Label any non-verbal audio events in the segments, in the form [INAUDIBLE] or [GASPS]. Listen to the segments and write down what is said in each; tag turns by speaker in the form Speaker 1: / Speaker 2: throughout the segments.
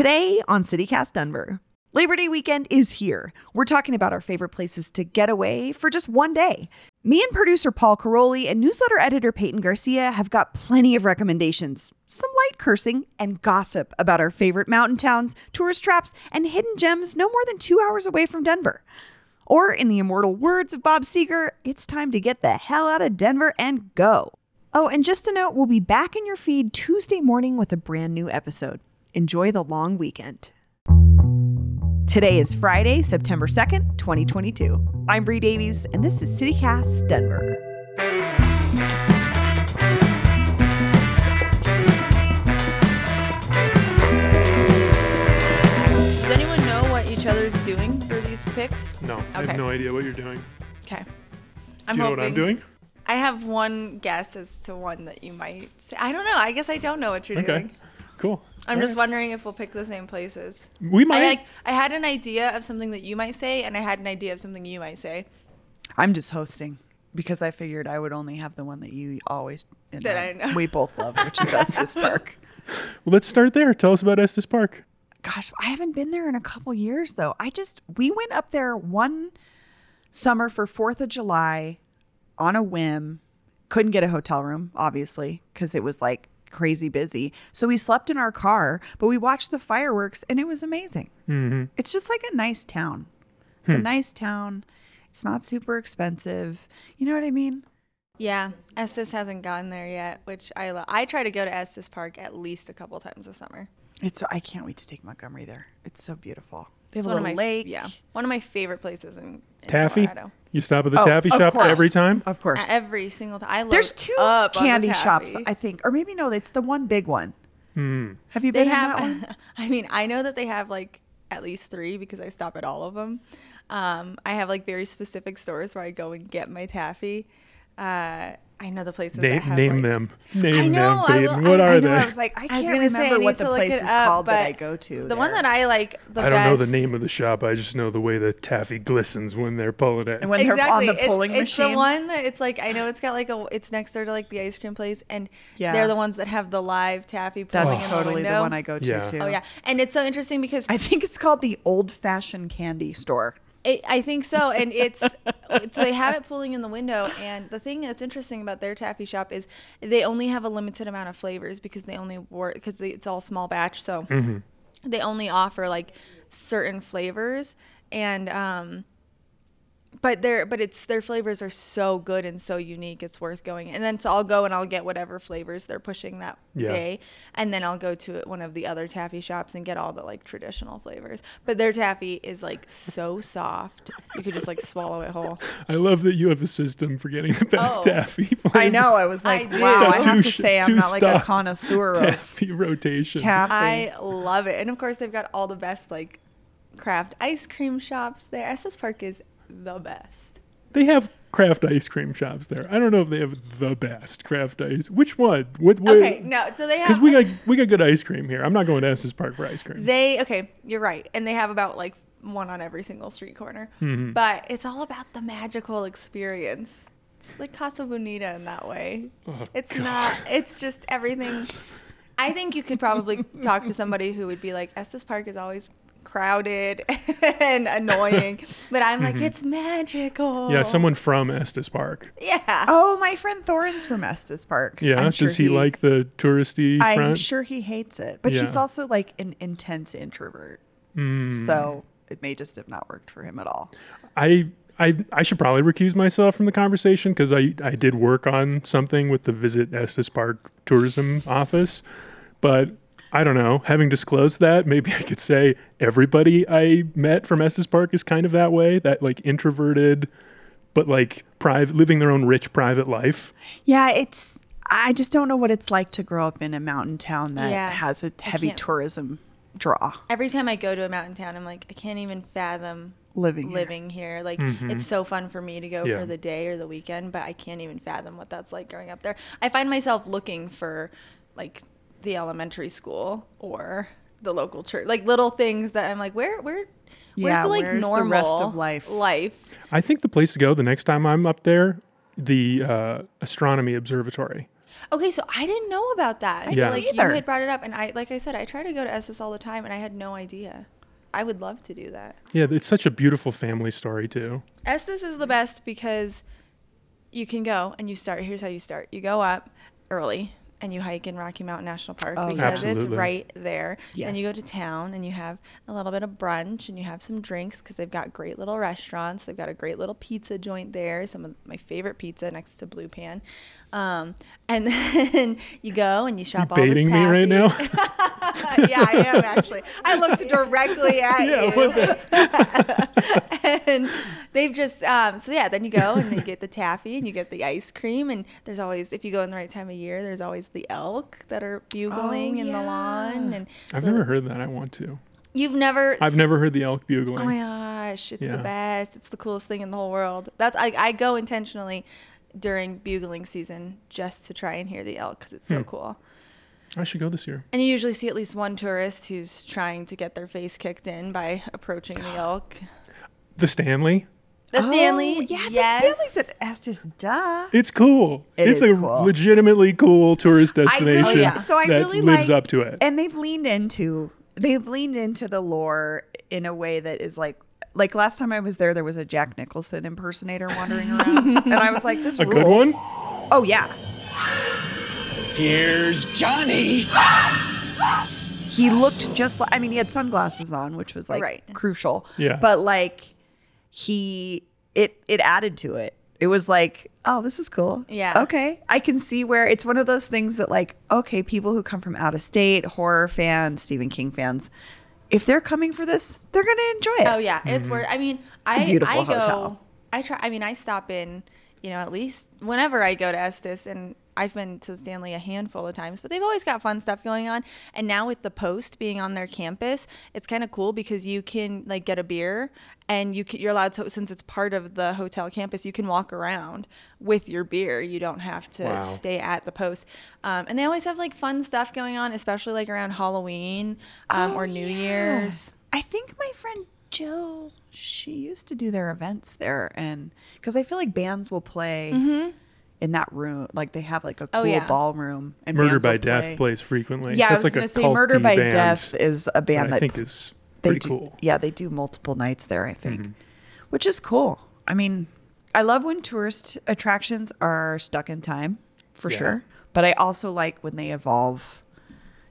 Speaker 1: Today on CityCast Denver, Labor Day weekend is here. We're talking about our favorite places to get away for just one day. Me and producer Paul Karolyi and newsletter editor Peyton Garcia have got plenty of recommendations, some light cursing, and gossip about our favorite mountain towns, tourist traps, and hidden gems no more than two hours away from Denver. Or, in the immortal words of Bob Seger, it's time to get the hell out of Denver and go. Oh, and just a note, we'll be back in your feed Tuesday morning with a brand new episode. Enjoy the long weekend. Today is Friday, September 2nd, 2022. I'm Bree Davies, and this is CityCast Denver.
Speaker 2: Does anyone know what each other's doing for these picks?
Speaker 3: No, I
Speaker 2: Okay.
Speaker 3: have no idea what you're doing.
Speaker 2: Okay.
Speaker 3: Do
Speaker 2: I'm
Speaker 3: you know what I'm doing?
Speaker 2: I have one guess as to one that you might say. I don't know. I guess I don't know what you're
Speaker 3: Okay.
Speaker 2: doing.
Speaker 3: Cool.
Speaker 2: I'm
Speaker 3: All
Speaker 2: just
Speaker 3: right.
Speaker 2: wondering if we'll pick the same places.
Speaker 3: We might.
Speaker 2: I like. I had an idea of something that you might say, and I had an idea of something you might say.
Speaker 1: I'm just hosting because I figured I would only have the one that you always and
Speaker 2: That I know.
Speaker 1: we both love, which is [LAUGHS] Estes Park.
Speaker 3: well, let's start there. Tell us about Estes Park.
Speaker 1: Gosh, I haven't been there in a couple years though. I just we went up there one summer for 4th of July on a whim. Couldn't get a hotel room, obviously, because it was like crazy busy. So we slept in our car, but we watched the fireworks and it was amazing.
Speaker 3: Mm-hmm.
Speaker 1: It's just like a nice town. It's a nice town. It's not super expensive. You know what I mean?
Speaker 2: Yeah, Estes hasn't gotten there yet, which I love. I try to go to Estes Park at least a couple times a summer.
Speaker 1: It's I can't wait to take Montgomery there. It's so beautiful. They have
Speaker 2: It's
Speaker 1: a
Speaker 2: one of
Speaker 1: little
Speaker 2: my
Speaker 1: lake.
Speaker 2: yeah, one of my favorite places in, in
Speaker 3: Taffy.
Speaker 2: Colorado.
Speaker 3: You stop at the
Speaker 1: Oh,
Speaker 3: taffy
Speaker 1: of
Speaker 3: shop
Speaker 1: course.
Speaker 3: every time.
Speaker 1: Of course.
Speaker 2: Every single time. I love
Speaker 1: There's two
Speaker 2: up on the
Speaker 1: candy shops,
Speaker 2: taffy.
Speaker 1: I think, or maybe no. It's the one big one.
Speaker 3: Hmm.
Speaker 1: Have you
Speaker 2: they
Speaker 1: been in that one?
Speaker 2: have [LAUGHS] i mean i know that they have like at least three because i stop at all of them um, i have like very specific stores where i go and get my taffy uh, i know the places that
Speaker 3: Name,
Speaker 2: have,
Speaker 3: name
Speaker 2: like-
Speaker 3: them. Name
Speaker 2: know,
Speaker 3: them, Peyton.
Speaker 2: will-
Speaker 3: What
Speaker 2: I-
Speaker 3: are
Speaker 2: I
Speaker 1: I
Speaker 3: they?
Speaker 1: I was like, I
Speaker 2: I
Speaker 1: can't
Speaker 2: was gonna say I
Speaker 1: remember
Speaker 2: need
Speaker 1: what the place is
Speaker 2: up,
Speaker 1: called that
Speaker 2: but
Speaker 1: I go to.
Speaker 2: The one that I like the
Speaker 3: I don't know the name of the shop. I just know the way the taffy glistens when they're pulling it.
Speaker 1: and when they're
Speaker 2: exactly.
Speaker 1: on the pulling
Speaker 2: it's, it's the one that it's like I know it's got like a it's next door to like the ice cream place and
Speaker 1: Yeah.
Speaker 2: they're the ones that have the live taffy pulling
Speaker 1: That's
Speaker 2: in
Speaker 1: totally
Speaker 2: the,
Speaker 1: the one I go to
Speaker 3: Yeah.
Speaker 1: too.
Speaker 2: Oh yeah, and it's so interesting because
Speaker 1: I think it's called the Old Fashioned Candy Store.
Speaker 2: It, I think so, and it's [LAUGHS] so they have it pulling in the window. And the thing that's interesting about their taffy shop is they only have a limited amount of flavors because they only work because it's all small batch. So they only offer like certain flavors, and um, but their but it's their flavors are so good and so unique. It's worth going. And then so I'll go and I'll get whatever flavors they're pushing that
Speaker 3: Yeah.
Speaker 2: day, and then I'll go to one of the other taffy shops and get all the like traditional flavors. But their taffy is like so soft, you could just like swallow it whole.
Speaker 3: I love that you have a system for getting the best
Speaker 2: Oh.
Speaker 3: taffy.
Speaker 1: I know. I was like,
Speaker 2: do.
Speaker 1: wow. I have to say, I'm not like a
Speaker 3: stop
Speaker 1: connoisseur of
Speaker 3: Taffy rotation.
Speaker 1: taffy.
Speaker 2: I love it, and of course they've got all the best like craft ice cream shops there. Estes Park is the best.
Speaker 3: They have craft ice cream shops there. I don't know if they have the best craft ice. Which one? What? what
Speaker 2: Okay, no, so they have Because
Speaker 3: we got we got good ice cream here. I'm not going to Estes Park for ice cream.
Speaker 2: They okay, you're right, and they have about like one on every single street corner.
Speaker 3: Mm-hmm.
Speaker 2: But it's all about the magical experience. It's like Casa Bonita in that way.
Speaker 3: Oh,
Speaker 2: it's
Speaker 3: God.
Speaker 2: not. It's just everything. I think you could probably talk to somebody who would be like, Estes Park is always crowded [LAUGHS] and annoying, but I'm like, it's magical.
Speaker 3: Mm-hmm. Yeah, someone from Estes Park.
Speaker 2: Yeah.
Speaker 1: oh, my friend Thorin's from Estes Park.
Speaker 3: Yeah,
Speaker 1: I'm
Speaker 3: does
Speaker 1: sure
Speaker 3: he, like the touristy
Speaker 1: I'm
Speaker 3: front?
Speaker 1: sure he hates it, but he's also like an intense introvert.
Speaker 3: Mm.
Speaker 1: So it may just have not worked for him at all.
Speaker 3: I I I should probably recuse myself from the conversation because I I did work on something with the Visit Estes Park Tourism Office, but I don't know. Having disclosed that, maybe I could say everybody I met from Estes Park is kind of that way. That like introverted, but like private, living their own rich private life.
Speaker 1: Yeah, it's. I just don't know what it's like to grow up in a mountain town that
Speaker 2: Yeah,
Speaker 1: has a heavy tourism draw.
Speaker 2: Every time I go to a mountain town, I'm like, I can't even fathom
Speaker 1: Living here.
Speaker 2: living here. Like
Speaker 3: Mm-hmm.
Speaker 2: it's so fun for me to go
Speaker 3: Yeah.
Speaker 2: for the day or the weekend, but I can't even fathom what that's like growing up there. I find myself looking for like the elementary school or the local church, like little things that I'm like, where, where, where's
Speaker 1: Yeah,
Speaker 2: the like
Speaker 1: where's the
Speaker 2: normal
Speaker 1: rest of life?
Speaker 2: Life.
Speaker 3: I think the place to go the next time I'm up there, the uh, astronomy observatory.
Speaker 2: Okay, so I didn't know about that until
Speaker 3: Yeah.
Speaker 2: like
Speaker 1: either.
Speaker 2: you had brought it up, and I, like I said, I try to go to Estes all the time, and I had no idea. I would love to do that.
Speaker 3: Yeah, it's such a beautiful family story too.
Speaker 2: Estes is the best because you can go and you start. Here's how you start: you go up early and you hike in Rocky Mountain National Park
Speaker 1: Oh,
Speaker 2: because it's right there. Then you go to town and you have a little bit of brunch and you have some drinks because they've got great little restaurants. They've got a great little pizza joint there. Some of my favorite pizza next to Blue Pan. Um, and [LAUGHS] then you go and you
Speaker 3: You
Speaker 2: shop all the
Speaker 3: baiting me right now? [LAUGHS]
Speaker 2: yeah, I am actually. I looked [LAUGHS] directly at
Speaker 3: yeah,
Speaker 2: you and they've just um, so yeah then you go and you get the taffy and you get the ice cream and there's always if you go in the right time of year there's always the elk that are bugling in the lawn and
Speaker 3: I've
Speaker 2: the-
Speaker 3: never heard that. I want to.
Speaker 2: you've never
Speaker 3: I've never heard the elk bugling.
Speaker 2: oh my gosh it's
Speaker 3: Yeah.
Speaker 2: the best it's the coolest thing in the whole world that's i, I go intentionally during bugling season just to try and hear the elk because it's so
Speaker 3: Hmm.
Speaker 2: cool
Speaker 3: I should go this year.
Speaker 2: and you usually see at least one tourist who's trying to get their face kicked in by approaching the [GASPS] elk
Speaker 3: The Stanley.
Speaker 2: the stanley
Speaker 1: Oh, yeah,
Speaker 2: yes.
Speaker 1: the Stanley's at Estes. Duh.
Speaker 3: It's cool.
Speaker 1: It
Speaker 3: it's
Speaker 1: is
Speaker 3: a
Speaker 1: cool.
Speaker 3: legitimately cool tourist
Speaker 1: I
Speaker 3: destination
Speaker 1: really,
Speaker 2: yeah.
Speaker 1: so I
Speaker 3: that
Speaker 1: really
Speaker 3: lives
Speaker 1: like,
Speaker 3: up to it.
Speaker 1: and they've leaned into they've leaned into the lore in a way that is like like last time I was there, there was a Jack Nicholson impersonator wandering around, and I was like, "This
Speaker 3: a good
Speaker 1: rules.
Speaker 3: one?
Speaker 1: Oh yeah,
Speaker 4: Here's Johnny.
Speaker 1: he looked just like. I mean, he had sunglasses on, which was like
Speaker 2: Right.
Speaker 1: crucial.
Speaker 3: Yeah.
Speaker 1: but like he it it added to it. It was like, oh, this is cool.
Speaker 2: Yeah.
Speaker 1: Okay. I can see where it's one of those things that like, okay, people who come from out of state, horror fans, Stephen King fans, if they're coming for this, they're gonna enjoy it.
Speaker 2: Oh yeah, it's worth. I mean,
Speaker 1: It's a
Speaker 2: I
Speaker 1: beautiful
Speaker 2: I go. I try. I mean, I stop in. You know, at least whenever I go to Estes, and I've been to Stanley a handful of times, but they've always got fun stuff going on. And now with the Post being on their campus, it's kind of cool because you can like get a beer, and you can, you're allowed to since it's part of the hotel campus, you can walk around with your beer. You don't have to
Speaker 3: Wow.
Speaker 2: stay at the Post. Um, and they always have like fun stuff going on, especially like around Halloween um,
Speaker 1: Oh,
Speaker 2: or New
Speaker 1: yeah.
Speaker 2: Year's.
Speaker 1: I think my friend Jill, she used to do their events there, and because I feel like bands will play in that room, like they have like a cool
Speaker 2: Mm-hmm. Oh, yeah.
Speaker 1: ballroom. And
Speaker 3: Murder by Death
Speaker 1: play.
Speaker 3: plays frequently.
Speaker 1: Yeah,
Speaker 3: That's
Speaker 1: I was
Speaker 3: like
Speaker 1: gonna say Murder by
Speaker 3: band
Speaker 1: Death is a
Speaker 3: that
Speaker 1: band
Speaker 3: I
Speaker 1: that
Speaker 3: think is
Speaker 1: they do,
Speaker 3: cool. Mm-hmm.
Speaker 1: Yeah, they do multiple nights there, I think, which is cool. I mean, I love when tourist attractions are stuck in time, for
Speaker 3: Yeah.
Speaker 1: sure. But I also like when they evolve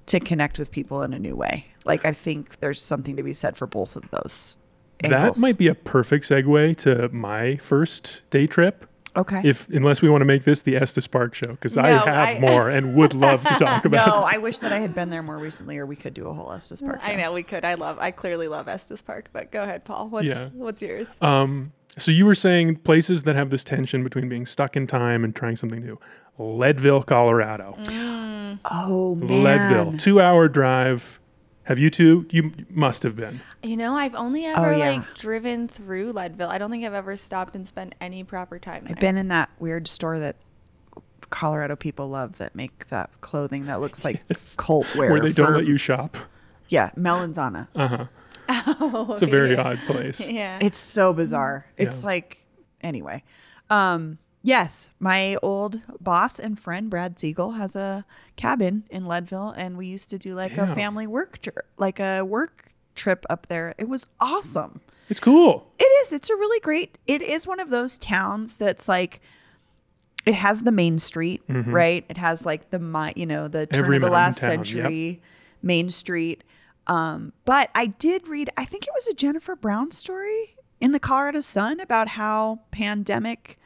Speaker 1: to connect with people in a new way. Like I think there's something to be said for both of those.
Speaker 3: That might be a perfect segue to my first day trip.
Speaker 1: Okay.
Speaker 3: If unless we want to make this the Estes Park show, because I have
Speaker 2: I- [LAUGHS]
Speaker 3: more and would love to talk about.
Speaker 1: no, I wish that I had been there more recently, or we could do a whole Estes Park.
Speaker 2: I know we could. I love. I clearly love Estes Park. But go ahead, Paul. What's
Speaker 3: Yeah.
Speaker 2: what's yours?
Speaker 3: Um, so you were saying places that have this tension between being stuck in time and trying something new. Leadville, Colorado.
Speaker 1: Oh man,
Speaker 3: Leadville, two-hour drive. Have you two? You must have been.
Speaker 2: you know, I've only ever
Speaker 1: Oh, yeah.
Speaker 2: like driven through Leadville. I don't think I've ever stopped and spent any proper time there.
Speaker 1: I've been in that weird store that Colorado people love that make that clothing that looks like
Speaker 3: Yes.
Speaker 1: cult [LAUGHS] wear.
Speaker 3: Where they don't let you shop.
Speaker 1: Yeah, Melanzana.
Speaker 3: Uh huh.
Speaker 2: Oh, [LAUGHS]
Speaker 3: It's a very
Speaker 2: yeah.
Speaker 3: odd place. [LAUGHS]
Speaker 2: Yeah.
Speaker 1: It's so bizarre. It's
Speaker 3: Yeah.
Speaker 1: like anyway. Um yes, my old boss and friend Brad Siegel has a cabin in Leadville and we used to do like a family work tri- like a work trip up there. It was awesome.
Speaker 3: It's cool.
Speaker 1: It is. It's a really great. It is one of those towns that's like it has the main street, right? It has like the you know, the turn
Speaker 3: Mm-hmm. Every
Speaker 1: of the last
Speaker 3: town, yep.
Speaker 1: century main street. Um, but I did read, I think it was a Jennifer Brown story in the Colorado Sun about how pandemic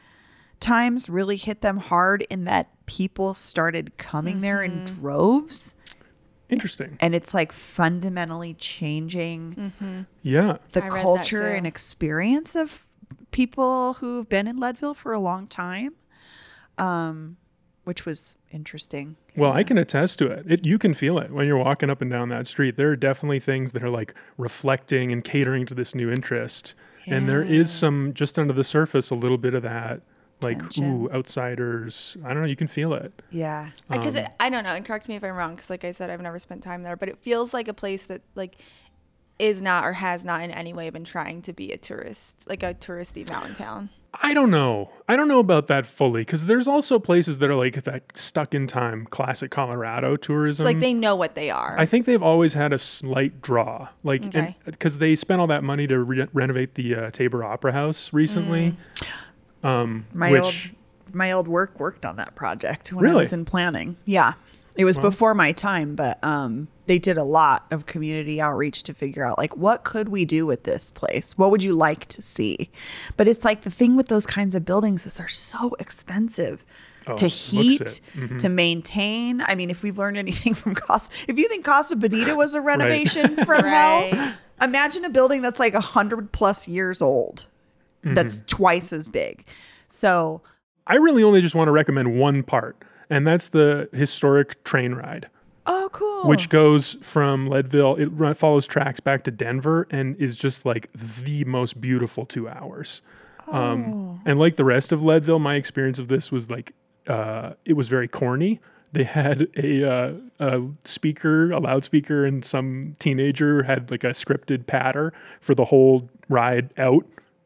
Speaker 1: times really hit them hard in that people started coming there in
Speaker 2: Mm-hmm.
Speaker 1: droves
Speaker 3: Interesting.
Speaker 1: and it's like fundamentally changing
Speaker 3: Yeah.
Speaker 1: the
Speaker 2: I
Speaker 1: culture and experience of people who've been in Leadville for a long time, um, which was interesting.
Speaker 3: Well, I can attest to it. it. You can feel it when you're walking up and down that street. There are definitely things that are like reflecting and catering to this new interest. And there is some just under the surface a little bit of that like
Speaker 1: Tension.
Speaker 3: ooh outsiders. I don't know, you can feel it.
Speaker 1: Yeah.
Speaker 2: because
Speaker 3: Um,
Speaker 2: I don't know, and correct me if I'm wrong. Because like I said, I've never spent time there, but it feels like a place that like is not or has not in any way been trying to be a tourist, like a touristy mountain town.
Speaker 3: I don't know. I don't know about that fully because there's also places that are like that stuck in time classic Colorado tourism.
Speaker 2: It's like they know what they are.
Speaker 3: I think they've always had a slight draw, like
Speaker 2: Okay.
Speaker 3: because they spent all that money to re- renovate the uh, Tabor Opera House recently. Um,
Speaker 1: My
Speaker 3: which
Speaker 1: old my old work worked on that project when I was in planning. Yeah. It was before my time, but um, they did a lot of community outreach to figure out like what could we do with this place? What would you like to see? But it's like the thing with those kinds of buildings is they're so expensive
Speaker 3: Oh,
Speaker 1: to heat.
Speaker 3: Mm-hmm.
Speaker 1: to maintain. I mean, if we've learned anything [LAUGHS] from Costa, if you think Casa Bonita was a renovation [LAUGHS] from hell, imagine a building that's like a hundred plus years old, that's
Speaker 3: Mm-hmm.
Speaker 1: twice as big. So
Speaker 3: I really only just want to recommend one part, and that's the historic train ride.
Speaker 1: Oh, cool.
Speaker 3: which goes from Leadville. It follows tracks back to Denver and is just like the most beautiful two hours.
Speaker 1: Oh.
Speaker 3: Um, and like the rest of Leadville, my experience of this was like uh, it was very corny. They had a, uh, a speaker, a loudspeaker, and some teenager had like a scripted patter for the whole ride out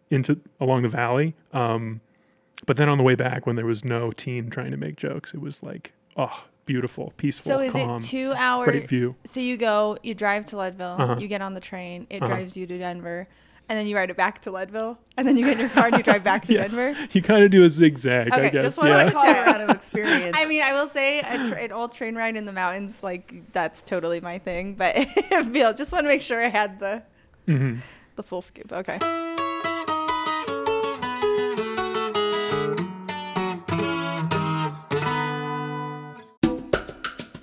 Speaker 3: into along the valley. Um, but then on the way back, when there was no teen trying to make jokes, it was like, oh, beautiful, peaceful,
Speaker 2: so is
Speaker 3: calm,
Speaker 2: it two hours?
Speaker 3: great view.
Speaker 2: So you go, you drive to Leadville,
Speaker 3: Uh-huh.
Speaker 2: you get on the train, it
Speaker 3: Uh-huh.
Speaker 2: drives you to Denver, and then you ride it back to Leadville, and then you get in your car and you drive back to [LAUGHS]
Speaker 3: Yes.
Speaker 2: Denver.
Speaker 3: You kind of do a zigzag, I
Speaker 2: Okay,
Speaker 3: guess.
Speaker 2: just wanted
Speaker 3: yeah.
Speaker 2: to
Speaker 1: Colorado experience. [LAUGHS]
Speaker 2: I mean, I will say a tra- an old train ride in the mountains, like that's totally my thing. But [LAUGHS] I feel just want to make sure I had the
Speaker 3: Mhm.
Speaker 2: the full scoop. Okay.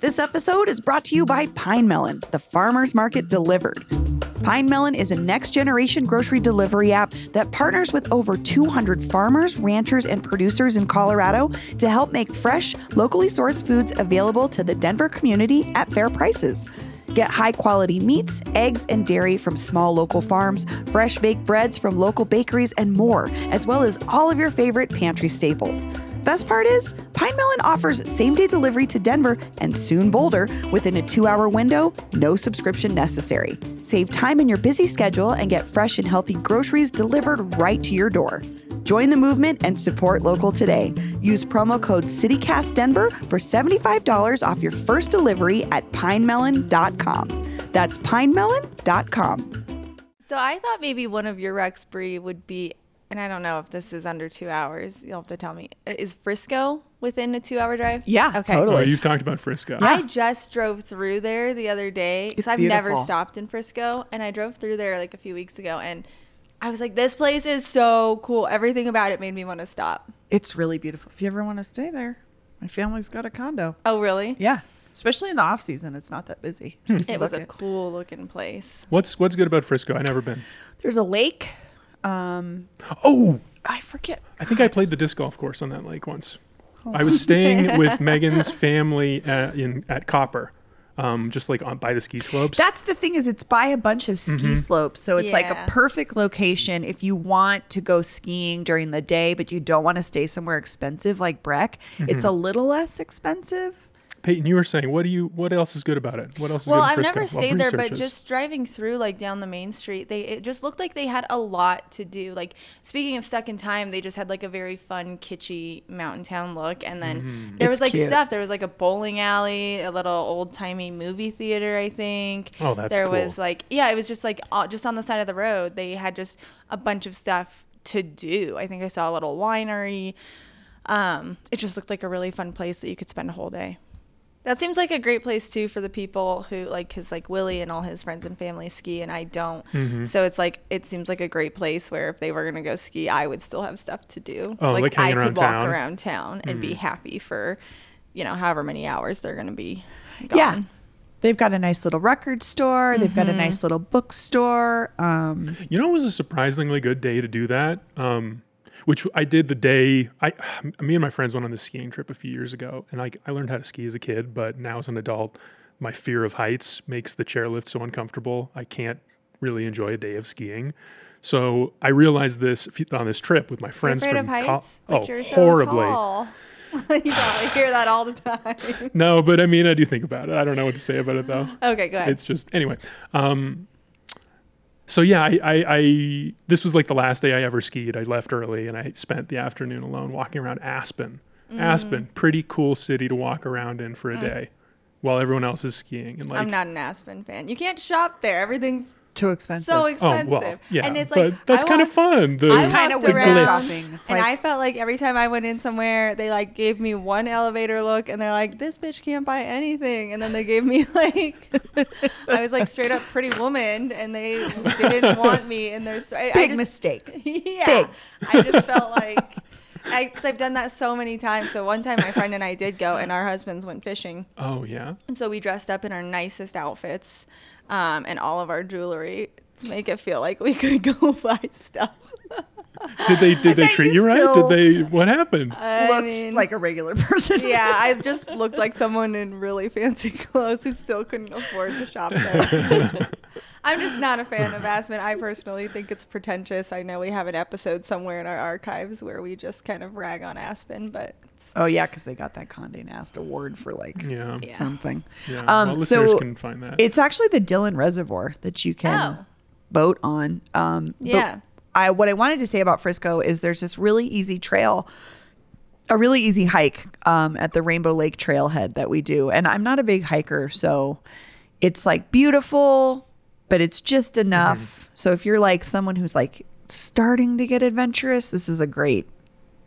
Speaker 1: This episode is brought to you by Pine Melon, the farmer's market delivered. Pine Melon is a next generation grocery delivery app that partners with over 200 farmers, ranchers, and producers in Colorado to help make fresh, locally sourced foods available to the Denver community at fair prices. Get high quality meats, eggs, and dairy from small local farms, fresh baked breads from local bakeries, and more, as well as all of your favorite pantry staples. Best part is, Pine Melon offers same day delivery to Denver and soon Boulder within a two hour window, no subscription necessary. Save time in your busy schedule and get fresh and healthy groceries delivered right to your door. Join the movement and support local today. Use promo code CityCastDenver for $75 off your first delivery at pinemelon.com. That's pinemelon.com.
Speaker 2: So I thought maybe one of your Rex Bree would be, and I don't know if this is under two hours. You'll have to tell me. Is Frisco within a two-hour drive?
Speaker 1: Yeah,
Speaker 2: Okay.
Speaker 1: totally.
Speaker 3: Oh, you've talked about Frisco.
Speaker 2: I just drove through there the other day because
Speaker 1: It's
Speaker 2: I've never stopped in Frisco, and I drove through there like a few weeks ago, and I was like, "This place is so cool. Everything about it made me want to stop."
Speaker 1: It's really beautiful. If you ever want to stay there, my family's got a condo.
Speaker 2: Oh, really?
Speaker 1: Yeah, especially in the off season, it's not that busy. [LAUGHS]
Speaker 2: It was a
Speaker 1: it.
Speaker 2: cool looking place.
Speaker 3: What's what's good about Frisco? I never been.
Speaker 1: There's a lake. Um,
Speaker 3: Oh,
Speaker 1: I forget.
Speaker 3: I think I played the disc golf course on that lake once. I was staying [LAUGHS] with Megan's family at, in at Copper, um, just like on by the ski slopes.
Speaker 1: That's the thing is it's by a bunch of ski slopes, so it's like a perfect location if you want to go skiing during the day, but you don't want to stay somewhere expensive like Breck. It's a little less expensive.
Speaker 3: Peyton, you were saying what do you? What else is good about it? What else? Is
Speaker 2: Well,
Speaker 3: good in
Speaker 2: I've
Speaker 3: Frisco?
Speaker 2: never
Speaker 3: Well,
Speaker 2: stayed there, but
Speaker 3: researches.
Speaker 2: just driving through like down the main street, they it just looked like they had a lot to do. Like speaking of stuck in time, they just had like a very fun, kitschy mountain town look, and then
Speaker 3: Mm-hmm.
Speaker 2: there
Speaker 1: It's
Speaker 2: was like
Speaker 1: cute.
Speaker 2: stuff. There was like a bowling alley, a little old timey movie theater, I think.
Speaker 3: Oh, that's
Speaker 2: There
Speaker 3: cool.
Speaker 2: was like yeah, it was just like uh, just on the side of the road. They had just a bunch of stuff to do. I think I saw a little winery. Um, it just looked like a really fun place that you could spend a whole day. That seems like a great place too for the people who like his like Willie and all his friends and family ski and I don't.
Speaker 3: Mm-hmm.
Speaker 2: So it's like it seems like a great place where if they were gonna go ski, I would still have stuff to do.
Speaker 3: Oh, like
Speaker 2: I could
Speaker 3: around
Speaker 2: walk
Speaker 3: town? Mm-hmm.
Speaker 2: around town and be happy for, you know, however many hours they're gonna be gone.
Speaker 1: Yeah. They've got a nice little record store. They've got a nice little bookstore. Um,
Speaker 3: You know, it was a surprisingly good day to do that. Um, which I did the day I, me and my friends went on this skiing trip a few years ago, and I, I learned how to ski as a kid, but now as an adult, my fear of heights makes the chairlift so uncomfortable. I can't really enjoy a day of skiing. So I realized this on this trip with my
Speaker 2: You're
Speaker 3: friends
Speaker 2: afraid
Speaker 3: from
Speaker 2: of heights, but
Speaker 3: oh,
Speaker 2: you're so
Speaker 3: horribly. [LAUGHS]
Speaker 2: you probably hear that all the time.
Speaker 3: No, but I mean, I do think about it. I don't know what to say about it though.
Speaker 2: okay, go ahead.
Speaker 3: it's just anyway um so yeah, I, I, I this was like the last day I ever skied. I left early and I spent the afternoon alone walking around Aspen.
Speaker 2: Mm.
Speaker 3: Aspen, pretty cool city to walk around in for a day, while everyone else is skiing. And like,
Speaker 2: I'm not an Aspen fan. You can't shop there. Everything's
Speaker 1: Too expensive.
Speaker 2: so
Speaker 3: oh,
Speaker 2: expensive. oh expensive.
Speaker 3: well, yeah,
Speaker 2: and it's
Speaker 3: but
Speaker 2: like
Speaker 3: that's kind of fun. The,
Speaker 2: I
Speaker 1: It's kinda
Speaker 2: walked
Speaker 1: window
Speaker 2: around,
Speaker 1: shopping. It's
Speaker 2: and
Speaker 1: like-
Speaker 2: I felt like every time I went in somewhere, they like gave me one elevator look, and they're like, "This bitch can't buy anything," and then they gave me [LAUGHS] like, I was like straight up pretty woman, and they didn't want me in their store. I, I
Speaker 1: Big
Speaker 2: just-
Speaker 1: mistake. [LAUGHS]
Speaker 2: yeah,
Speaker 1: Big.
Speaker 2: I just felt like. Because I've done that so many times. So one time, my friend and I did go, and our husbands went fishing.
Speaker 3: oh yeah,
Speaker 2: And so we dressed up in our nicest outfits um, and all of our jewelry to make it feel like we could [LAUGHS] go buy stuff.
Speaker 3: did they did they [LAUGHS] treat
Speaker 1: you
Speaker 3: you right? Did they? What happened?
Speaker 2: I
Speaker 1: Looks
Speaker 2: mean,
Speaker 1: like a regular person.
Speaker 2: yeah, [LAUGHS] I just looked like someone in really fancy clothes who still couldn't afford to shop there. I'm just not a fan of Aspen. I personally think it's pretentious. I know we have an episode somewhere in our archives where we just kind of rag on Aspen, but
Speaker 1: Oh yeah, because they got that Condé Nast award for like
Speaker 3: yeah,
Speaker 2: Yeah.
Speaker 1: something.
Speaker 3: yeah.
Speaker 1: Um,
Speaker 3: well, listeners
Speaker 1: so
Speaker 3: can find that.
Speaker 1: It's actually the Dillon Reservoir that you can
Speaker 2: Oh.
Speaker 1: boat on. Um,
Speaker 2: Yeah.
Speaker 1: I what I wanted to say about Frisco is there's this really easy trail, a really easy hike um, at the Rainbow Lake Trailhead that we do, and I'm not a big hiker, so it's like beautiful, but it's just enough.
Speaker 3: Mm-hmm.
Speaker 1: So if you're like someone who's like starting to get adventurous, this is a great,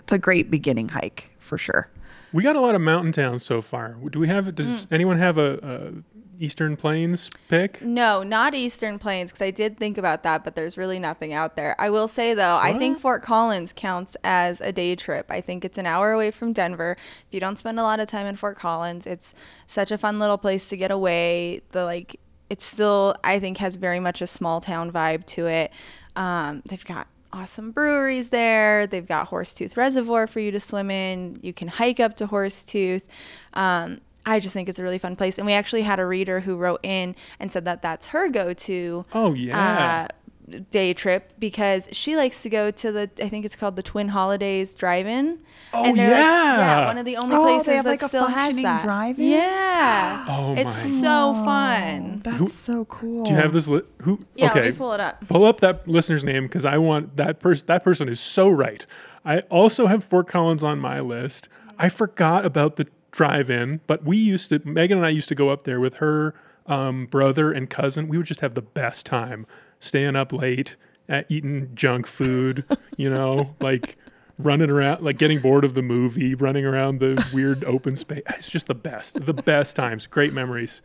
Speaker 1: it's a great beginning hike for sure.
Speaker 3: we got a lot of mountain towns so far. Do we have? Does
Speaker 2: Hmm.
Speaker 3: anyone have a, a Eastern Plains pick?
Speaker 2: No, not Eastern Plains, because I did think about that, but there's really nothing out there. I will say though, I think Fort Collins counts as a day trip. I think it's an hour away from Denver. If you don't spend a lot of time in Fort Collins, it's such a fun little place to get away. The like, it's still I think has very much a small town vibe to it. Um, they've got awesome breweries there. They've got Horsetooth Reservoir for you to swim in. You can hike up to Horsetooth. Um, I just think it's a really fun place. And we actually had a reader who wrote in and said that that's her go to
Speaker 3: Oh yeah.
Speaker 2: uh, day trip because she likes to go to the, I think it's called the Twin Holidays Drive In.
Speaker 3: Oh,
Speaker 2: and they're Like,
Speaker 3: yeah.
Speaker 2: yeah. One of the only
Speaker 1: Oh, they
Speaker 2: places
Speaker 1: have,
Speaker 2: that
Speaker 1: like, a
Speaker 2: still has
Speaker 1: functioning
Speaker 2: that.
Speaker 1: drive-in?
Speaker 2: Yeah. [GASPS]
Speaker 3: Oh
Speaker 2: it's so fun.
Speaker 1: That's
Speaker 3: Who-
Speaker 1: so cool.
Speaker 3: Do you have this? Li- who?
Speaker 2: Yeah,
Speaker 3: okay.
Speaker 2: let me pull it up.
Speaker 3: Pull up that listener's name because I want that person. That person is so right. I also have Fort Collins on my list. I forgot about the drive-in, but we used to. Megan and I used to go up there with her um, brother and cousin. We would just have the best time, staying up late, at eating junk food. you know, [LAUGHS] like running around, like getting bored of the movie, running around the weird [LAUGHS] open space. It's just the best. The best times. Great memories.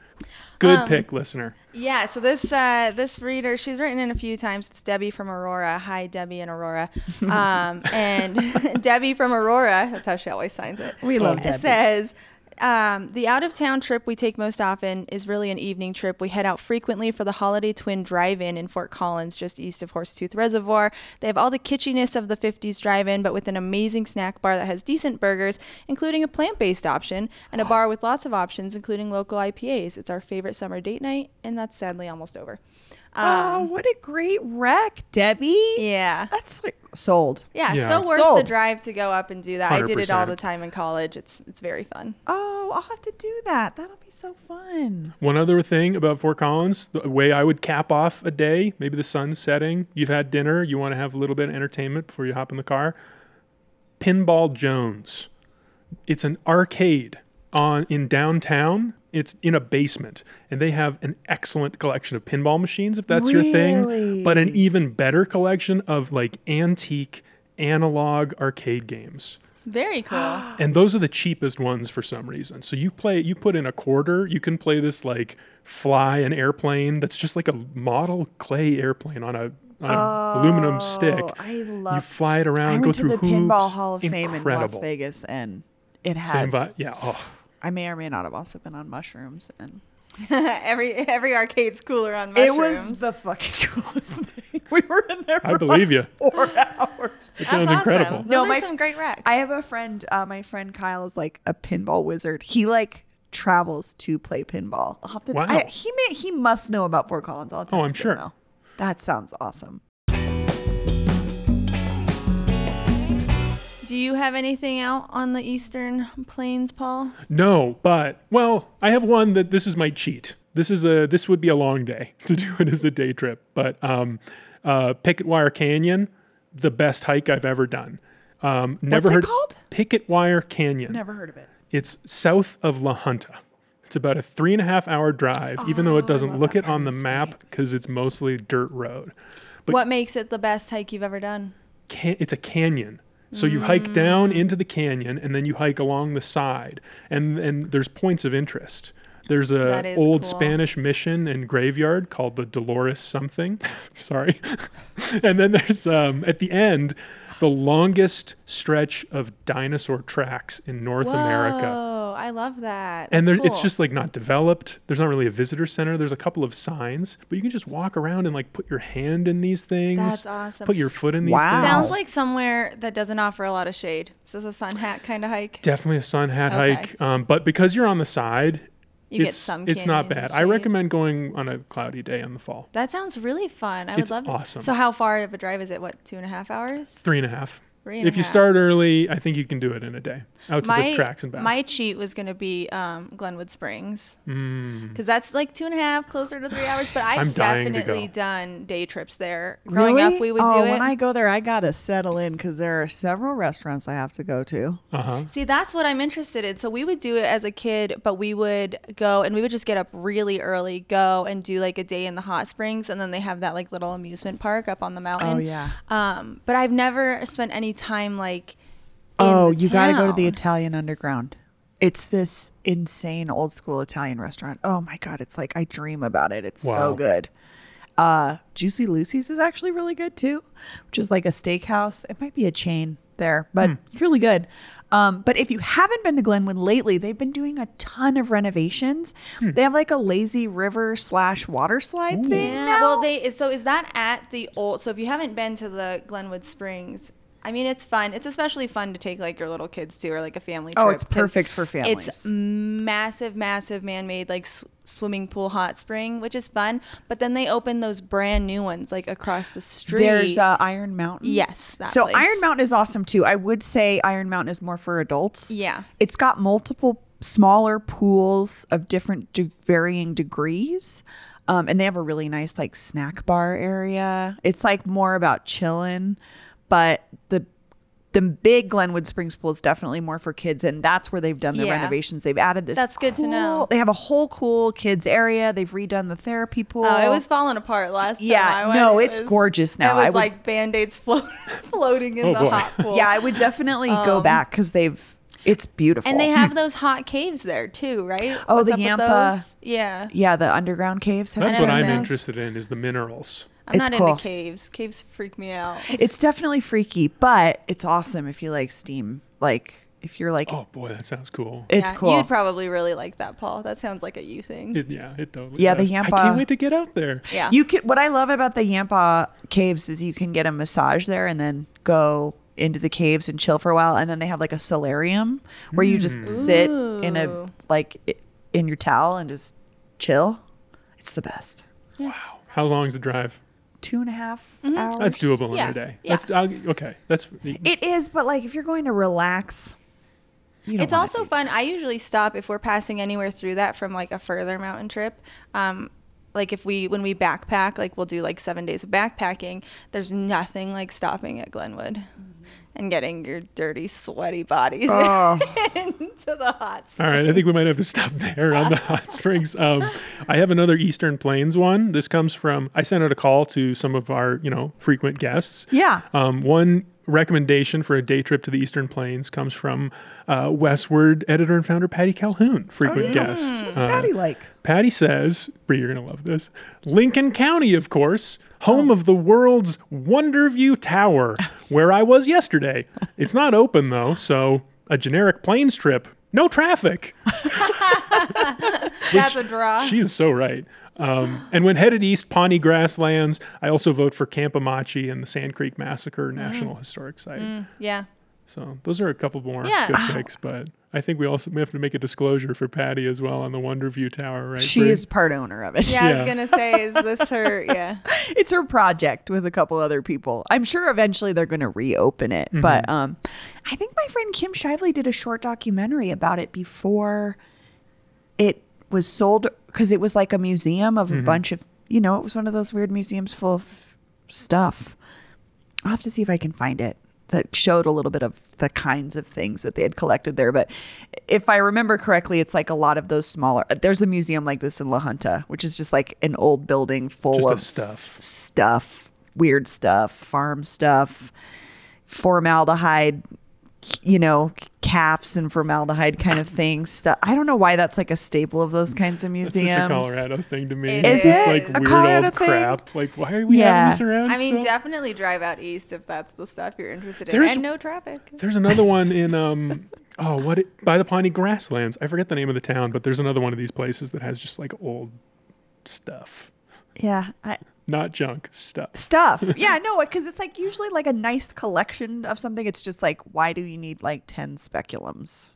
Speaker 3: Good
Speaker 2: Um,
Speaker 3: pick, listener.
Speaker 2: Yeah, so this uh, this reader, she's written in a few times. It's Debbie from Aurora. Hi, Debbie and Aurora. [LAUGHS] Um, and Debbie from Aurora, that's how she always signs it.
Speaker 1: We love
Speaker 2: It
Speaker 1: Debbie.
Speaker 2: says, um, the out of town trip we take most often is really an evening trip. We head out frequently for the Holiday Twin Drive In in Fort Collins, just east of Horsetooth Reservoir. They have all the kitschiness of the 50s drive in, but with an amazing snack bar that has decent burgers, including a plant based option, and a bar with lots of options, including local IPAs. It's our favorite summer date night, and that's sadly almost over.
Speaker 1: Oh,
Speaker 2: Um,
Speaker 1: what a great wreck, Debbie.
Speaker 2: yeah.
Speaker 1: That's like sold.
Speaker 2: Yeah,
Speaker 3: Yeah.
Speaker 2: so worth the drive to go up and do that. I did it all the time in college. It's it's very fun.
Speaker 1: Oh, I'll have to do that. That'll be so fun.
Speaker 3: One other thing about Fort Collins, the way I would cap off a day, maybe the sun's setting, you've had dinner, you want to have a little bit of entertainment before you hop in the car. Pinball Jones. It's an arcade on in downtown. It's in a basement, and they have an excellent collection of pinball machines if that's your thing, but an even better collection of like antique analog arcade games.
Speaker 2: Very cool. [GASPS]
Speaker 3: And those are the cheapest ones for some reason. So you play, you put in a quarter, you can play this like fly an airplane that's just like a model clay airplane on a, on a aluminum oh, stick.
Speaker 1: Oh, I
Speaker 3: You
Speaker 1: love.
Speaker 3: fly it around,
Speaker 1: I
Speaker 3: go
Speaker 1: went to
Speaker 3: through
Speaker 1: the
Speaker 3: hoops.
Speaker 1: Pinball Hall of Fame in Las
Speaker 3: Incredible.
Speaker 1: Vegas, and it had
Speaker 3: Same
Speaker 1: had.
Speaker 3: vibe. Yeah. Oh,
Speaker 1: I may or may not have also been on mushrooms, and [LAUGHS]
Speaker 2: every every arcade's cooler on mushrooms.
Speaker 1: it was the fucking [LAUGHS] coolest thing. We were in there. For
Speaker 3: I believe you.
Speaker 1: Four [LAUGHS] hours.
Speaker 3: It sounds
Speaker 2: That's
Speaker 3: incredible.
Speaker 2: Awesome.
Speaker 1: No,
Speaker 2: Those
Speaker 1: my-
Speaker 2: are some great wrecks.
Speaker 1: I have a friend. Uh, my friend Kyle is like a pinball wizard. He like travels to play pinball. I'll have to.
Speaker 3: Wow.
Speaker 1: I, he may. He must know about Fort Collins. I'll
Speaker 3: Oh, I'm sure.
Speaker 1: though. That sounds awesome.
Speaker 2: Do you have anything out on the Eastern Plains, Paul?
Speaker 3: No, but well, I have one that this is my cheat. This is a this would be a long day [LAUGHS] to do it as a day trip, but um, uh, Picket Wire Canyon, the best hike I've ever done. Um, never
Speaker 1: it
Speaker 3: heard
Speaker 1: called?
Speaker 3: Picket Wire Canyon.
Speaker 1: Never heard of it.
Speaker 3: It's south of La Junta. It's about a three and a half hour drive, even though it doesn't look it on the map because it's mostly dirt road. But-
Speaker 2: what makes it the best hike you've ever done?
Speaker 3: Can- it's a canyon. So you hike down into the canyon and then you hike along the side, and and there's points of interest. There's a old
Speaker 2: cool.
Speaker 3: Spanish mission and graveyard called the Dolores something. [LAUGHS] Sorry, [LAUGHS] and then there's um, at the end the longest stretch of dinosaur tracks in North America.
Speaker 2: I love that.
Speaker 3: and
Speaker 2: That's
Speaker 3: there, it's just like not developed. There's not really a visitor center. There's a couple of signs, but you can just walk around and like put your hand in these things.
Speaker 2: That's awesome.
Speaker 3: Put your foot in these
Speaker 1: Wow.
Speaker 3: things.
Speaker 2: Sounds like somewhere that doesn't offer a lot of shade. This is this a sun hat kind of hike?
Speaker 3: Definitely a sun hat
Speaker 2: Okay.
Speaker 3: hike. Um, but because you're on the side,
Speaker 2: You get
Speaker 3: it's,
Speaker 2: some
Speaker 3: it's not
Speaker 2: canyon
Speaker 3: bad. I recommend going on a cloudy day in the fall.
Speaker 2: That sounds really fun. I would
Speaker 3: It's
Speaker 2: love it.
Speaker 3: awesome.
Speaker 2: So how far of a drive is it? What, two and a half hours?
Speaker 3: Three and a half.
Speaker 2: Three
Speaker 3: if you
Speaker 2: half.
Speaker 3: start early, I think you can do it in a day. Out to
Speaker 2: my
Speaker 3: the tracks and back.
Speaker 2: my cheat was gonna be um, Glenwood Springs
Speaker 3: Mm.
Speaker 2: because that's like two and a half, closer to three hours. But I've
Speaker 3: I'm dying to
Speaker 2: definitely done day trips there. Growing up, we would
Speaker 1: oh,
Speaker 2: do it.
Speaker 1: when I go there, I gotta settle in because there are several restaurants I have to go to.
Speaker 3: Uh-huh.
Speaker 2: See, that's what I'm interested in. So we would do it as a kid, but we would go and we would just get up really early, go and do like a day in the hot springs, and then they have that like little amusement park up on the mountain.
Speaker 1: Oh, yeah.
Speaker 2: Um, but I've never spent any time like. in
Speaker 1: Oh,
Speaker 2: the
Speaker 1: you gotta go to the. Italian Underground. It's this insane old school Italian restaurant. Oh my god, it's like I dream about it. It's
Speaker 3: Wow.
Speaker 1: so good. Uh, Juicy Lucy's is actually really good too, which is like a steakhouse. It might be a chain there, but it's really good. Um, but if you haven't been to Glenwood lately, they've been doing a ton of renovations. They have like a lazy river slash water slide thing
Speaker 2: Yeah.
Speaker 1: now.
Speaker 2: Well, they so is that at the old? So if you haven't been to the Glenwood Springs. I mean, it's fun. It's especially fun to take like your little kids to, or like a family trip.
Speaker 1: Oh, it's perfect for families.
Speaker 2: It's massive, massive man-made like s- swimming pool hot spring, which is fun. But then they open those brand new ones like across the street.
Speaker 1: There's uh, Iron Mountain.
Speaker 2: yes. That
Speaker 1: So
Speaker 2: place.
Speaker 1: Iron Mountain is awesome too. I would say Iron Mountain is more for adults.
Speaker 2: Yeah.
Speaker 1: It's got multiple smaller pools of different de- varying degrees. Um, and they have a really nice like snack bar area. It's like more about chilling, but the the big Glenwood Springs pool is definitely more for kids, and that's where they've done the
Speaker 2: Yeah.
Speaker 1: renovations. They've added this.
Speaker 2: That's good to know.
Speaker 1: They have a whole cool kids area. They've redone the therapy pool.
Speaker 2: Oh, it was falling apart last time.
Speaker 1: Yeah,
Speaker 2: I went.
Speaker 1: no,
Speaker 2: It
Speaker 1: it's
Speaker 2: was-
Speaker 1: gorgeous now.
Speaker 2: It was
Speaker 1: I would-
Speaker 2: like band aids float, [LAUGHS] floating in
Speaker 3: Oh,
Speaker 2: the
Speaker 3: boy.
Speaker 2: hot pool.
Speaker 1: yeah, I would definitely go um, back because they've. It's beautiful.
Speaker 2: And they have those hot caves there too, right?
Speaker 1: Oh,
Speaker 2: What's
Speaker 1: the
Speaker 2: up with
Speaker 1: Yampa-
Speaker 2: those? Yeah.
Speaker 1: yeah, the underground caves. Have
Speaker 3: That's what I'm
Speaker 2: been.
Speaker 3: interested in is the minerals.
Speaker 2: I'm
Speaker 1: It's
Speaker 2: not
Speaker 1: cool.
Speaker 2: into caves. Caves freak me out.
Speaker 1: It's definitely freaky, but it's awesome if you like steam. Like if you're like,
Speaker 3: Oh boy, that sounds cool.
Speaker 1: it's
Speaker 2: Yeah,
Speaker 1: cool.
Speaker 2: You'd probably really like that, Paul. That sounds like a you thing.
Speaker 3: It, yeah, it totally.
Speaker 1: Yeah, the
Speaker 3: does. I
Speaker 1: Yampa-
Speaker 3: can't wait to get out there.
Speaker 2: yeah.
Speaker 1: You can. What I love about the Yampa caves is you can get a massage there and then go into the caves and chill for a while, and then they have like a solarium where you just mm. sit in a like in your towel and just chill. It's the best.
Speaker 3: Wow. How long is the drive?
Speaker 1: Two and a half
Speaker 2: Mm-hmm.
Speaker 1: hours.
Speaker 3: That's doable in
Speaker 2: Yeah,
Speaker 3: a day.
Speaker 2: yeah.
Speaker 3: That's I'll, okay. That's
Speaker 1: It is, but like if you're going to relax, you
Speaker 2: It's also
Speaker 1: do-
Speaker 2: fun. I usually stop if we're passing anywhere through that from like a further mountain trip. Um, like if we when we backpack, like we'll do like seven days of backpacking. There's nothing like stopping at Glenwood and getting your dirty, sweaty bodies
Speaker 1: Oh. [LAUGHS]
Speaker 2: into the hot. Springs.
Speaker 3: All right, I think we might have to stop there on the hot springs. Um, I have another Eastern Plains one. This comes from I sent out a call to some of our you know frequent guests.
Speaker 1: Yeah.
Speaker 3: Um, one recommendation for a day trip to the Eastern Plains comes from uh, Westword editor and founder Patty Calhoun, frequent guest.
Speaker 1: What's
Speaker 3: Uh,
Speaker 1: Patty like?
Speaker 3: Patty says, Bree, you're going to love this. Lincoln County, of course, home of the world's Wonder View Tower, where I was yesterday. It's not open, though, so a generic plains trip, no traffic. [LAUGHS]
Speaker 2: That's a draw.
Speaker 3: She is so right. Um, and when headed east, Pawnee Grasslands, I also vote for Camp Campamachi and the Sand Creek Massacre National Historic Site.
Speaker 2: yeah.
Speaker 3: So those are a couple more
Speaker 2: Yeah.
Speaker 3: good picks, but I think we also we have to make a disclosure for Patty as well on the Wonder View Tower, right?
Speaker 1: She
Speaker 3: Bree?
Speaker 1: is part owner of it.
Speaker 2: Yeah, I was gonna say, is this [LAUGHS] her? Yeah.
Speaker 1: it's her project with a couple other people. I'm sure eventually they're going to reopen it, but um, I think my friend Kim Shively did a short documentary about it before it was sold because it was like a museum of a
Speaker 3: Mm-hmm.
Speaker 1: bunch of, you know, it was one of those weird museums full of stuff. I'll have to see if I can find it that showed a little bit of the kinds of things that they had collected there. But if I remember correctly, it's like a lot of those smaller. There's a museum like this in La Junta, which is just like an old building full
Speaker 3: Just
Speaker 1: of
Speaker 3: of stuff.
Speaker 1: stuff, weird stuff, farm stuff, formaldehyde, you know, calves and formaldehyde kind of things. Stuff. I don't know why that's like a staple of those kinds of
Speaker 3: That's such a
Speaker 1: museums.
Speaker 3: Colorado thing to me.
Speaker 2: It
Speaker 3: It's
Speaker 2: is
Speaker 3: this,
Speaker 2: it?
Speaker 3: like
Speaker 2: A
Speaker 3: weird
Speaker 1: Colorado
Speaker 3: old
Speaker 1: thing?
Speaker 3: crap. Like, why are we
Speaker 1: Yeah.
Speaker 3: having this around?
Speaker 2: I mean,
Speaker 3: still?
Speaker 2: definitely drive out east if that's the stuff you're interested in,
Speaker 3: There's-
Speaker 2: and no traffic.
Speaker 3: There's another one in um [LAUGHS] oh what it, by the Pawnee Grasslands. I forget the name of the town, but there's another one of these places that has just like old stuff,
Speaker 1: Yeah. I,
Speaker 3: not junk stuff.
Speaker 1: stuff. [LAUGHS] Yeah, no, because it's like usually like a nice collection of something. It's just like, why do you need like 10 speculums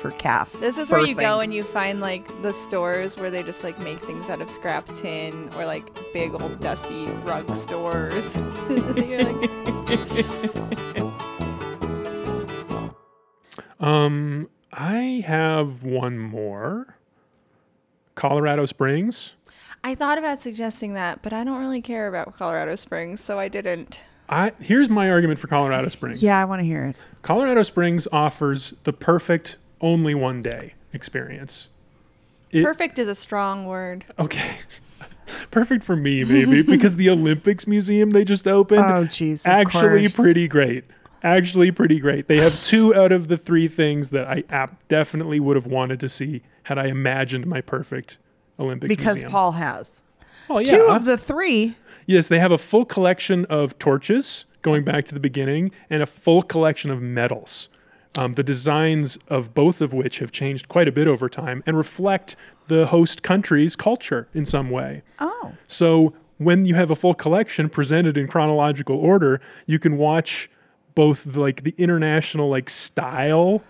Speaker 1: for calf?
Speaker 2: This is where you go and you find like the stores where they just like make things out of scrap tin or like big old dusty rug stores. [LAUGHS] You're like, [LAUGHS]
Speaker 3: Um, I have one more. Colorado Springs.
Speaker 2: I thought about suggesting that, but I don't really care about Colorado Springs, so I didn't.
Speaker 3: I here's my argument for Colorado [LAUGHS] Springs.
Speaker 1: Yeah, I want to hear it.
Speaker 3: Colorado Springs offers the perfect only one day experience. It-
Speaker 2: Perfect is a strong word.
Speaker 3: Okay. [LAUGHS] Perfect for me, maybe, [LAUGHS] because the Olympics Museum they just opened.
Speaker 1: Oh, jeez,
Speaker 3: Actually,
Speaker 1: course.
Speaker 3: pretty great. Actually, pretty great. They have two out of the three things that I definitely would have wanted to see had I imagined my perfect Olympic
Speaker 1: Because
Speaker 3: museum.
Speaker 1: Paul has.
Speaker 3: oh, yeah.
Speaker 1: Two of the three.
Speaker 3: yes, they have a full collection of torches going back to the beginning and a full collection of medals. Um, the designs of both of which have changed quite a bit over time and reflect the host country's culture in some way.
Speaker 1: Oh.
Speaker 3: So when you have a full collection presented in chronological order, you can watch both the, like the international like style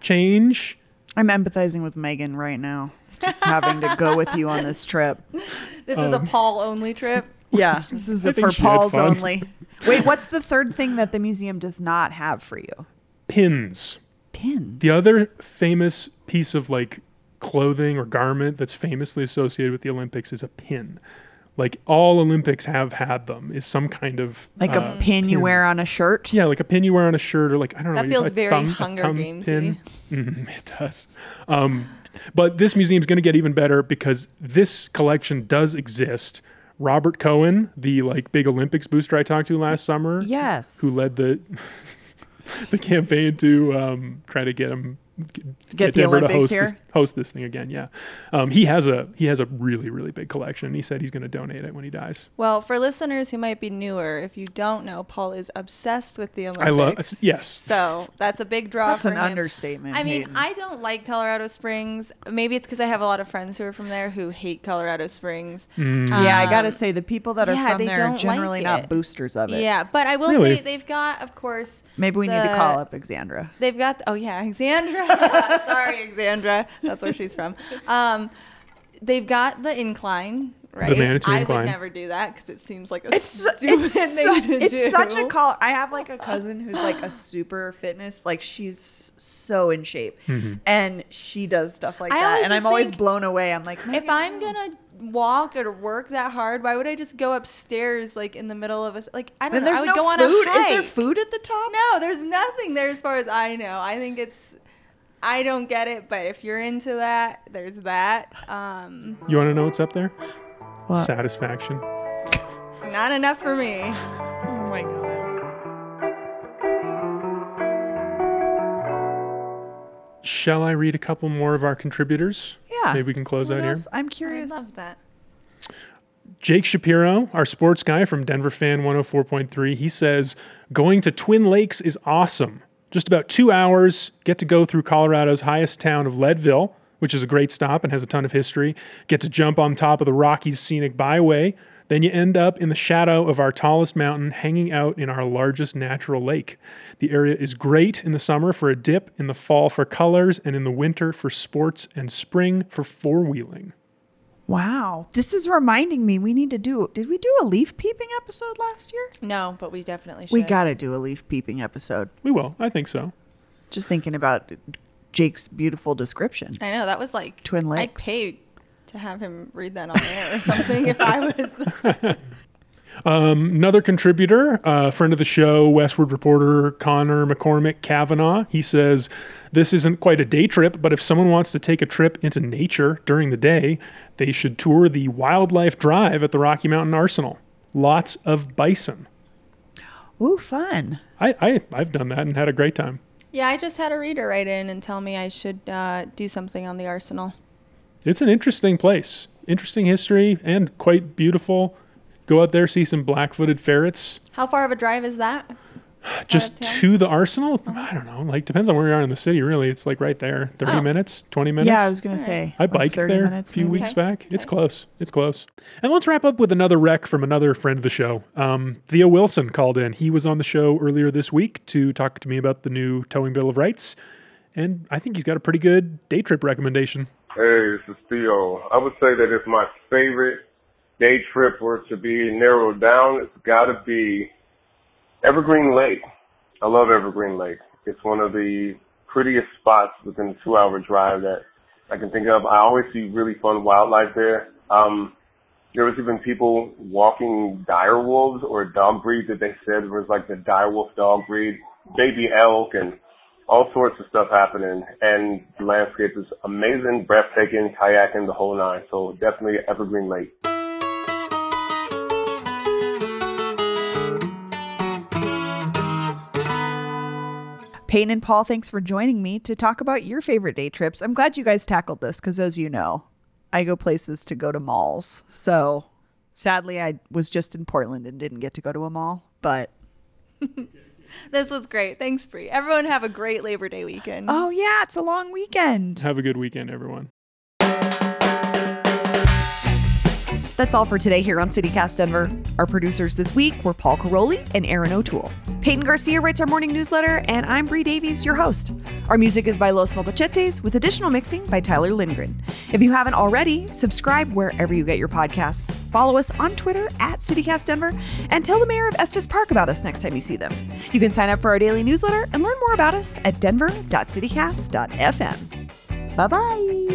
Speaker 3: change.
Speaker 1: I'm empathizing with Megan right now. Just having to go with you on this trip. [LAUGHS]
Speaker 2: This is a Paul only trip.
Speaker 1: Yeah, [LAUGHS] this is
Speaker 3: I
Speaker 1: a
Speaker 3: think
Speaker 1: for
Speaker 3: she had
Speaker 1: Paul's
Speaker 3: fun.
Speaker 1: only. Wait, what's the third thing that the museum does not have for you?
Speaker 3: Pins.
Speaker 1: Pins.
Speaker 3: The other famous piece of like clothing or garment that's famously associated with the Olympics is a pin. Like all Olympics have had them is some kind of
Speaker 1: like
Speaker 3: uh,
Speaker 1: a pin you wear on a shirt.
Speaker 3: Yeah, like a pin you wear on a shirt, or like I don't know.
Speaker 2: That feels
Speaker 3: a
Speaker 2: very
Speaker 3: thumb- a
Speaker 2: Hunger
Speaker 3: thumb
Speaker 2: Gamesy.
Speaker 3: pin. Mhm, [LAUGHS] it does. Um, but this museum is going to get even better because this collection does exist. Robert Cohen, the like big Olympics booster I talked to last summer,
Speaker 1: Yes.
Speaker 3: who led the [LAUGHS] the campaign to um, try to get him
Speaker 1: Get the
Speaker 3: Denver to host
Speaker 1: here?
Speaker 3: This, host this thing again. Yeah, um, he has a he has a really really big collection. He said he's going to donate it when he dies.
Speaker 2: Well, for listeners who might be newer, if you don't know, Paul is obsessed with the Olympics.
Speaker 3: I love- yes.
Speaker 2: So that's a big draw
Speaker 1: That's
Speaker 2: for
Speaker 1: an
Speaker 2: him.
Speaker 1: understatement.
Speaker 2: I mean,
Speaker 1: Hayden.
Speaker 2: I don't like Colorado Springs. Maybe it's because I have a lot of friends who are from there who hate Colorado Springs.
Speaker 3: Mm.
Speaker 1: yeah, I gotta
Speaker 2: Um,
Speaker 1: say the people that are
Speaker 2: yeah,
Speaker 1: from there are generally
Speaker 2: like
Speaker 1: not boosters of it.
Speaker 2: Yeah, but I will
Speaker 3: Really?
Speaker 2: say they've got, of course,
Speaker 1: Maybe we need to call up Alexandra.
Speaker 2: They've got oh yeah, Alexandra. [LAUGHS] Sorry, Alexandra. That's where she's from. Um, they've got the incline, right?
Speaker 3: Manitou
Speaker 2: I
Speaker 3: incline.
Speaker 2: would never do that because it seems like a
Speaker 1: It's
Speaker 2: stupid
Speaker 1: it's,
Speaker 2: thing
Speaker 1: su-
Speaker 2: to
Speaker 1: it's
Speaker 2: do.
Speaker 1: such a call. I have like a cousin who's like a super fitness, like she's so in shape, and she does stuff like
Speaker 2: I
Speaker 1: that, and I'm always blown away. I'm like,
Speaker 2: If
Speaker 1: Megan,
Speaker 2: I'm gonna walk or work that hard, why would I just go upstairs like in the middle of a s- like I don't
Speaker 1: then
Speaker 2: know?
Speaker 1: there's
Speaker 2: I would
Speaker 1: no
Speaker 2: go on
Speaker 1: food.
Speaker 2: a hike.
Speaker 1: Is there food at the top?
Speaker 2: No, there's nothing there as far as I know. I think it's I don't get it, but if you're into that, there's that. Um,
Speaker 3: You want to know what's up there?
Speaker 1: What?
Speaker 3: Satisfaction.
Speaker 2: not enough for me.
Speaker 1: Oh my god.
Speaker 3: Shall I read a couple more of our contributors?
Speaker 1: Yeah.
Speaker 3: Maybe we can close
Speaker 1: What
Speaker 3: out here.
Speaker 1: I'm curious.
Speaker 2: I love that.
Speaker 3: Jake Shapiro, our sports guy from Denver Fan 104.3, he says going to Twin Lakes is awesome. Just about two hours, get to go through Colorado's highest town of Leadville, which is a great stop and has a ton of history. Get to jump on top of the Rockies Scenic Byway. Then you end up in the shadow of our tallest mountain, hanging out in our largest natural lake. The area is great in the summer for a dip, in the fall for colors, and in the winter for sports, and spring for four wheeling.
Speaker 1: Wow, this is reminding me we need to do. Did we do a leaf peeping episode last year?
Speaker 2: No, but we definitely should.
Speaker 1: We got to do a leaf peeping episode.
Speaker 3: We will. I think so.
Speaker 1: Just thinking about Jake's beautiful description.
Speaker 2: I know that was like
Speaker 1: Twin Lakes.
Speaker 2: I'd pay to have him read that on air or something if I was. [LAUGHS] [LAUGHS]
Speaker 3: Um, another contributor, uh, friend of the show, Westword reporter Conor McCormick Cavanagh, he says, This isn't quite a day trip, but if someone wants to take a trip into nature during the day, they should tour the Wildlife Drive at the Rocky Mountain Arsenal. Lots of bison.
Speaker 1: Ooh, fun.
Speaker 3: I, I, I've done that and had a great time.
Speaker 2: yeah, I just had a reader write in and tell me I should uh, do something on the arsenal.
Speaker 3: It's an interesting place, interesting history, and quite beautiful. Go out there, see some black footed ferrets.
Speaker 2: How far of a drive is that?
Speaker 3: Just to the arsenal? I don't know. Like, depends on where you are in the city, really. It's like right there 30
Speaker 2: Oh.
Speaker 3: minutes, 20 minutes.
Speaker 1: Yeah, I was gonna say.
Speaker 3: I
Speaker 1: like
Speaker 3: biked
Speaker 1: 30
Speaker 3: there
Speaker 1: minutes,
Speaker 3: a few
Speaker 1: maybe.
Speaker 3: weeks
Speaker 2: Okay.
Speaker 3: back. It's close. It's close. And let's wrap up with another rec from another friend of the show. Um, Theo Wilson called in. He was on the show earlier this week to talk to me about the new Towing Bill of Rights. And I think he's got a pretty good day trip recommendation.
Speaker 4: Hey, this is Theo. I would say that it's my favorite day trip were to be narrowed down, it's got to be Evergreen Lake. I love Evergreen Lake. It's one of the prettiest spots within a two-hour drive that I can think of. I always see really fun wildlife there. Um, there was even people walking dire wolves or a dog breed that they said was like the dire wolf dog breed, baby elk, and all sorts of stuff happening. And the landscape is amazing, breathtaking, kayaking, the whole nine. So definitely Evergreen Lake.
Speaker 1: Peyton and Paul, thanks for joining me to talk about your favorite day trips. I'm glad you guys tackled this because, as you know, I go places to go to malls. So sadly, I was just in Portland and didn't get to go to a mall. But [LAUGHS]
Speaker 2: This was great. Thanks, Bree. Everyone have a great Labor Day weekend.
Speaker 1: oh, yeah, it's a long weekend.
Speaker 3: Have a good weekend, everyone.
Speaker 1: That's all for today here on CityCast Denver. Our producers this week were Paul Karolyi and Aaron O'Toole. Peyton Garcia writes our morning newsletter, and I'm Bree Davies, your host. Our music is by Los Mocochetes, with additional mixing by Tyler Lindgren. If you haven't already, subscribe wherever you get your podcasts. Follow us on Twitter at CityCast Denver, and tell the mayor of Estes Park about us next time you see them. You can sign up for our daily newsletter and learn more about us at denver.citycast.fm. Bye bye.